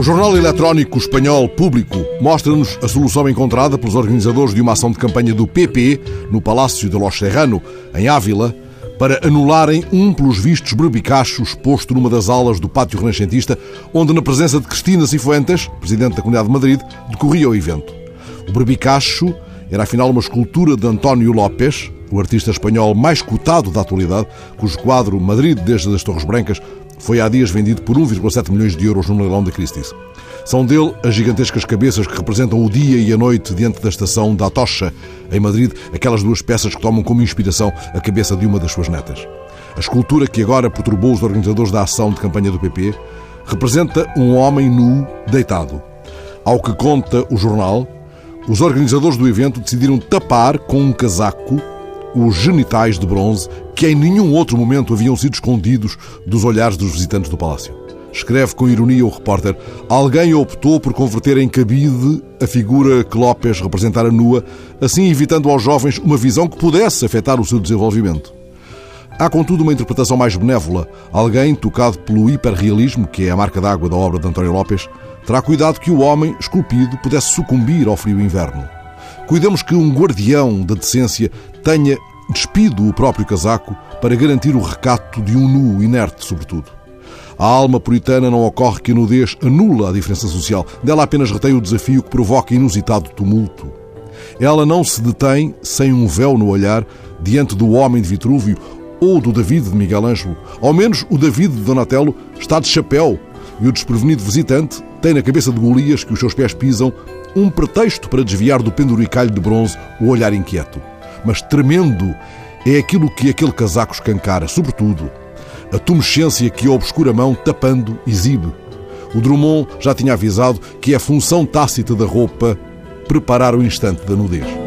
O jornal eletrónico espanhol Público mostra-nos a solução encontrada pelos organizadores de uma ação de campanha do PP no Palácio de Los Serrano, em Ávila, para anularem um pelos vistos barbicachos posto numa das aulas do Pátio Renascentista, onde, na presença de Cristina Cifuentes, presidente da Comunidade de Madrid, decorria o evento. O barbicacho era afinal uma escultura de António López, o artista espanhol mais cotado da atualidade, cujo quadro Madrid desde as Torres Brancas foi há dias vendido por 1,7 milhões de euros no leilão da Christie's. São dele as gigantescas cabeças que representam o dia e a noite diante da estação da Atocha, em Madrid, aquelas duas peças que tomam como inspiração a cabeça de uma das suas netas. A escultura que agora perturbou os organizadores da ação de campanha do PP representa um homem nu deitado. Ao que conta o jornal, os organizadores do evento decidiram tapar com um casaco os genitais de bronze que em nenhum outro momento haviam sido escondidos dos olhares dos visitantes do palácio. Escreve com ironia o repórter: Alguém optou por converter em cabide a figura que López representara nua, assim evitando aos jovens uma visão que pudesse afetar o seu desenvolvimento. Há, contudo, uma interpretação mais benévola. Alguém, tocado pelo hiperrealismo, que é a marca d'água da obra de António López, terá cuidado que o homem, esculpido, pudesse sucumbir ao frio inverno. Cuidemos que um guardião da decência tenha despido o próprio casaco para garantir o recato de um nu inerte, sobretudo. A alma puritana não ocorre que a nudez anula a diferença social, dela apenas retém o desafio que provoca inusitado tumulto. Ela não se detém sem um véu no olhar diante do homem de Vitrúvio ou do David de Miguel Ângelo. Ao menos o David de Donatello está de chapéu e o desprevenido visitante tem na cabeça de Golias que os seus pés pisam um pretexto para desviar do penduricalho de bronze o olhar inquieto. Mas tremendo é aquilo que aquele casaco escancara, sobretudo a tumescência que a obscura mão, tapando, exibe. O Drummond já tinha avisado que é função tácita da roupa preparar o instante da nudez.